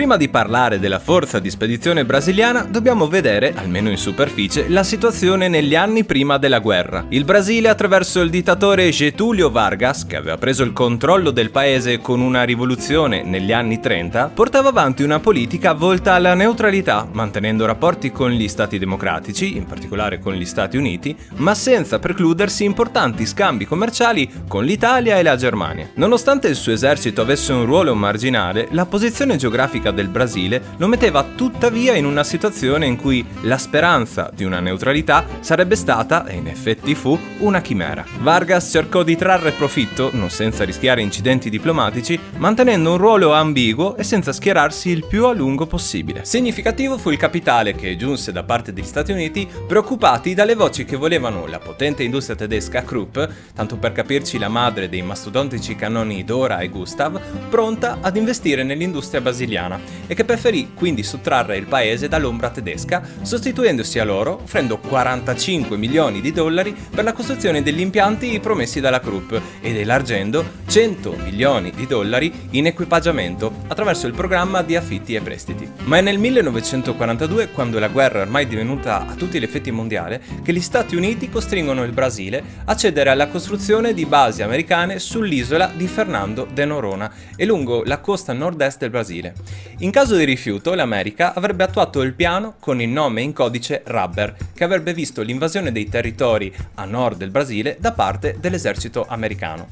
Prima di parlare della forza di spedizione brasiliana, dobbiamo vedere, almeno in superficie, la situazione negli anni prima della guerra. Il Brasile, attraverso il dittatore Getúlio Vargas, che aveva preso il controllo del paese con una rivoluzione negli anni 30, portava avanti una politica volta alla neutralità, mantenendo rapporti con gli stati democratici, in particolare con gli Stati Uniti, ma senza precludersi importanti scambi commerciali con l'Italia e la Germania. Nonostante il suo esercito avesse un ruolo marginale, la posizione geografica geografica del Brasile lo metteva tuttavia in una situazione in cui la speranza di una neutralità sarebbe stata, e in effetti fu, una chimera. Vargas cercò di trarre profitto, non senza rischiare incidenti diplomatici, mantenendo un ruolo ambiguo e senza schierarsi il più a lungo possibile. Significativo fu il capitale che giunse da parte degli Stati Uniti, preoccupati dalle voci che volevano la potente industria tedesca Krupp, tanto per capirci la madre dei mastodontici cannoni Dora e Gustav, pronta ad investire nell'industria brasiliana e che preferì quindi sottrarre il paese dall'ombra tedesca, sostituendosi a loro offrendo 45 milioni di dollari per la costruzione degli impianti promessi dalla Krupp ed elargendo 100 milioni di dollari in equipaggiamento attraverso il programma di affitti e prestiti. Ma è nel 1942, quando la guerra è ormai divenuta a tutti gli effetti mondiale, che gli Stati Uniti costringono il Brasile a cedere alla costruzione di basi americane sull'isola di Fernando de Noronha e lungo la costa nord-est del Brasile. In caso di rifiuto, l'America avrebbe attuato il piano con il nome in codice Rubber, che avrebbe visto l'invasione dei territori a nord del Brasile da parte dell'esercito americano.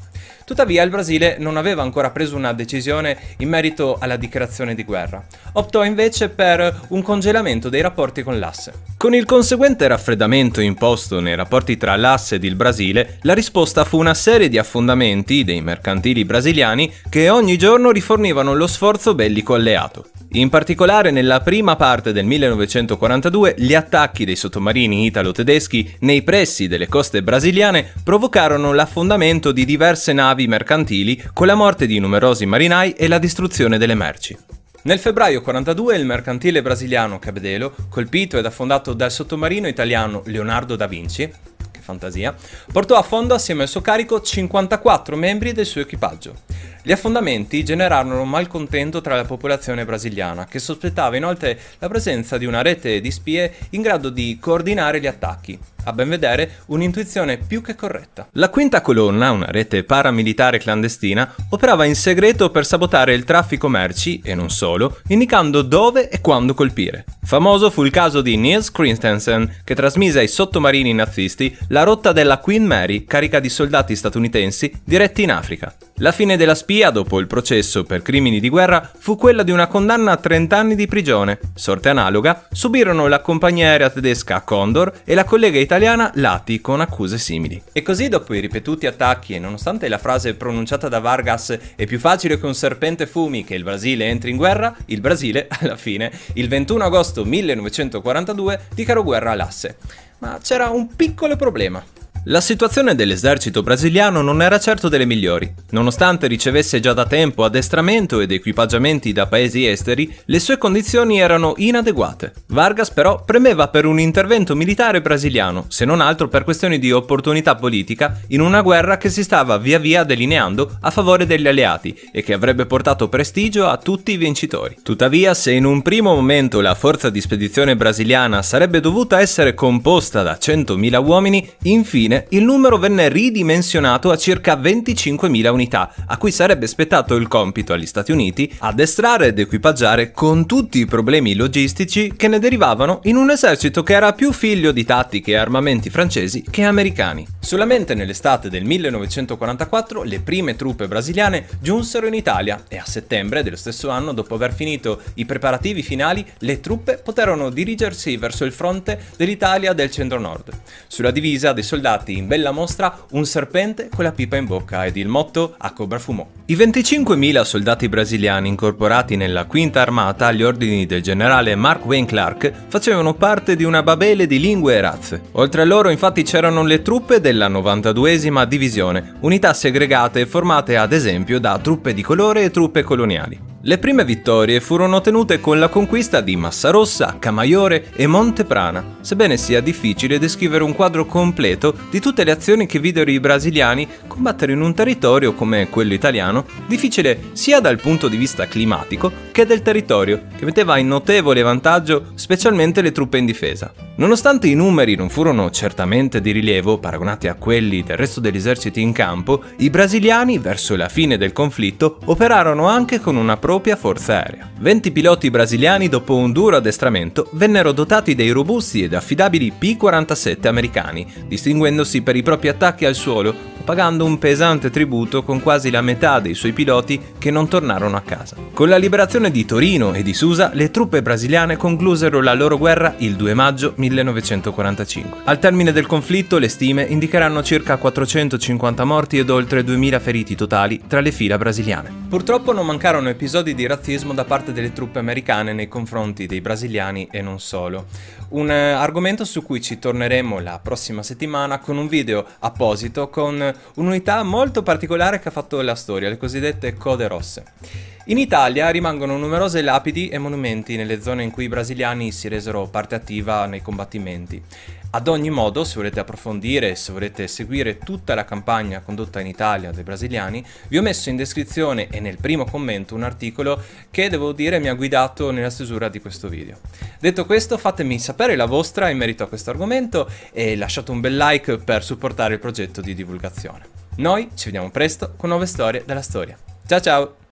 Tuttavia il Brasile non aveva ancora preso una decisione in merito alla dichiarazione di guerra. Optò invece per un congelamento dei rapporti con l'asse. Con il conseguente raffreddamento imposto nei rapporti tra l'asse ed il Brasile, la risposta fu una serie di affondamenti dei mercantili brasiliani che ogni giorno rifornivano lo sforzo bellico alleato. In particolare nella prima parte del 1942 gli attacchi dei sottomarini italo-tedeschi nei pressi delle coste brasiliane provocarono l'affondamento di diverse navi mercantili con la morte di numerosi marinai e la distruzione delle merci. Nel febbraio 42 il mercantile brasiliano Cabedelo, colpito ed affondato dal sottomarino italiano Leonardo da Vinci, fantasia, portò a fondo assieme al suo carico 54 membri del suo equipaggio. Gli affondamenti generarono malcontento tra la popolazione brasiliana, che sospettava inoltre la presenza di una rete di spie in grado di coordinare gli attacchi. A ben vedere, un'intuizione più che corretta. La quinta colonna, una rete paramilitare clandestina, operava in segreto per sabotare il traffico merci, e non solo, indicando dove e quando colpire. Famoso fu il caso di Niels Christensen, che trasmise ai sottomarini nazisti la rotta della Queen Mary, carica di soldati statunitensi diretti in Africa. La fine della spia, dopo il processo per crimini di guerra, fu quella di una condanna a 30 anni di prigione. Sorte analoga subirono la compagnia aerea tedesca Condor e la collega italiana Lati con accuse simili. E così, dopo i ripetuti attacchi e nonostante la frase pronunciata da Vargas è più facile che un serpente fumi che il Brasile entri in guerra, il Brasile, alla fine, il 21 agosto 1942, dichiarò guerra all'asse. Ma c'era un piccolo problema. La situazione dell'esercito brasiliano non era certo delle migliori. Nonostante ricevesse già da tempo addestramento ed equipaggiamenti da paesi esteri, le sue condizioni erano inadeguate. Vargas però premeva per un intervento militare brasiliano, se non altro per questioni di opportunità politica, in una guerra che si stava via via delineando a favore degli alleati e che avrebbe portato prestigio a tutti i vincitori. Tuttavia, se in un primo momento la forza di spedizione brasiliana sarebbe dovuta essere composta da 100.000 uomini, infine fine il numero venne ridimensionato a circa 25.000 unità, a cui sarebbe spettato il compito agli Stati Uniti addestrare ed equipaggiare con tutti i problemi logistici che ne derivavano in un esercito che era più figlio di tattiche e armamenti francesi che americani. Solamente nell'estate del 1944 le prime truppe brasiliane giunsero in Italia e a settembre dello stesso anno, dopo aver finito i preparativi finali, le truppe poterono dirigersi verso il fronte dell'Italia del centro-nord. Sulla divisa dei soldati mostrati in bella mostra un serpente con la pipa in bocca ed il motto a Cobra fumò. I 25.000 soldati brasiliani incorporati nella quinta armata agli ordini del generale Mark Wayne Clark facevano parte di una babele di lingue e razze. Oltre a loro infatti c'erano le truppe della 92esima divisione, unità segregate formate ad esempio da truppe di colore e truppe coloniali. Le prime vittorie furono ottenute con la conquista di Massarossa, Camaiore e Monteprana, sebbene sia difficile descrivere un quadro completo di tutte le azioni che videro i brasiliani combattere in un territorio come quello italiano, difficile sia dal punto di vista climatico che del territorio, che metteva in notevole vantaggio specialmente le truppe in difesa. Nonostante i numeri non furono certamente di rilievo paragonati a quelli del resto degli eserciti in campo, i brasiliani, verso la fine del conflitto, operarono anche con una propria forza aerea. 20 piloti brasiliani, dopo un duro addestramento, vennero dotati dei robusti ed affidabili P-47 americani, distinguendosi per i propri attacchi al suolo pagando un pesante tributo con quasi la metà dei suoi piloti che non tornarono a casa. Con la liberazione di Torino e di Susa, le truppe brasiliane conclusero la loro guerra il 2 maggio 1945. Al termine del conflitto, le stime indicheranno circa 450 morti ed oltre 2000 feriti totali tra le fila brasiliane. Purtroppo non mancarono episodi di razzismo da parte delle truppe americane nei confronti dei brasiliani e non solo. Un eh, argomento su cui ci torneremo la prossima settimana con un video apposito con un'unità molto particolare che ha fatto la storia, le cosiddette code rosse. In Italia rimangono numerose lapidi e monumenti nelle zone in cui i brasiliani si resero parte attiva nei combattimenti. Ad ogni modo, se volete approfondire e se volete seguire tutta la campagna condotta in Italia dai brasiliani, vi ho messo in descrizione e nel primo commento un articolo che devo dire mi ha guidato nella stesura di questo video. Detto questo, fatemi sapere la vostra in merito a questo argomento e lasciate un bel like per supportare il progetto di divulgazione. Noi ci vediamo presto con nuove storie della storia. Ciao ciao!